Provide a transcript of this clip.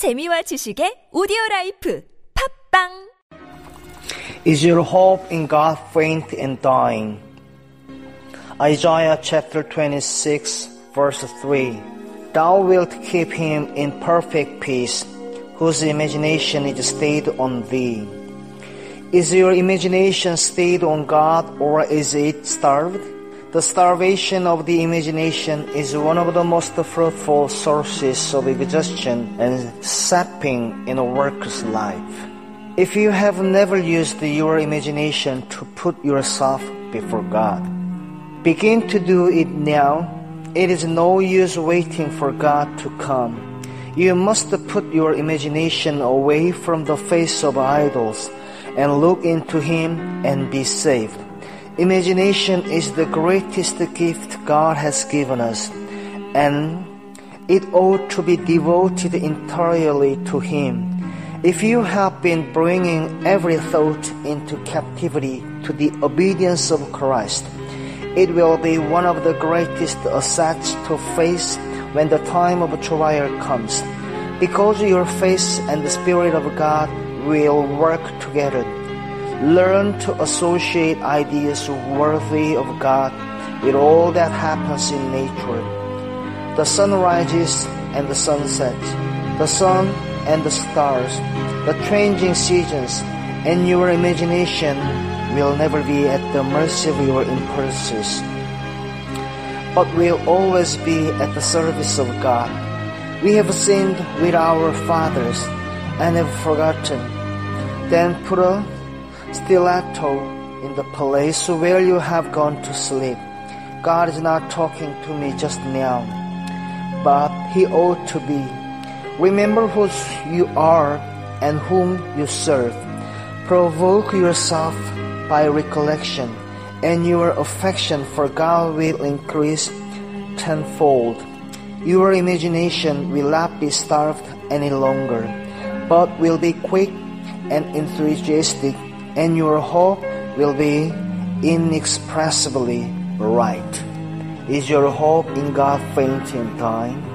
재미와 지식의 오디오 라이프 팝빵 Is your hope in God faint and dying? Isaiah chapter 26 verse 3 Thou wilt keep him in perfect peace, whose imagination is stayed on thee. Is your imagination stayed on God or is it starved? The starvation of the imagination is one of the most fruitful sources of exhaustion and sapping in a worker's life. If you have never used your imagination to put yourself before God, begin to do it now. It is no use waiting for God to come. You must put your imagination away from the face of idols and look into Him and be saved. Imagination is the greatest gift God has given us, and it ought to be devoted entirely to Him. If you have been bringing every thought into captivity to the obedience of Christ, it will be one of the greatest assets to face when the time of trial comes, because your faith and the Spirit of God will work together. Learn to associate ideas worthy of God with all that happens in nature. The sun rises and the sun sets, the sun and the stars, the changing seasons, and your imagination will never be at the mercy of your impulses, but will always be at the service of God. We have sinned with our fathers and have forgotten. Then put a stiletto in the place where you have gone to sleep. God is not talking to me just now, but He ought to be. Remember who you are and whom you serve. Provoke yourself by recollection, and your affection for God will increase tenfold. Your imagination will not be starved any longer, but will be quick and enthusiastic and your hope will be inexpressibly right. Is your hope in God faint in time?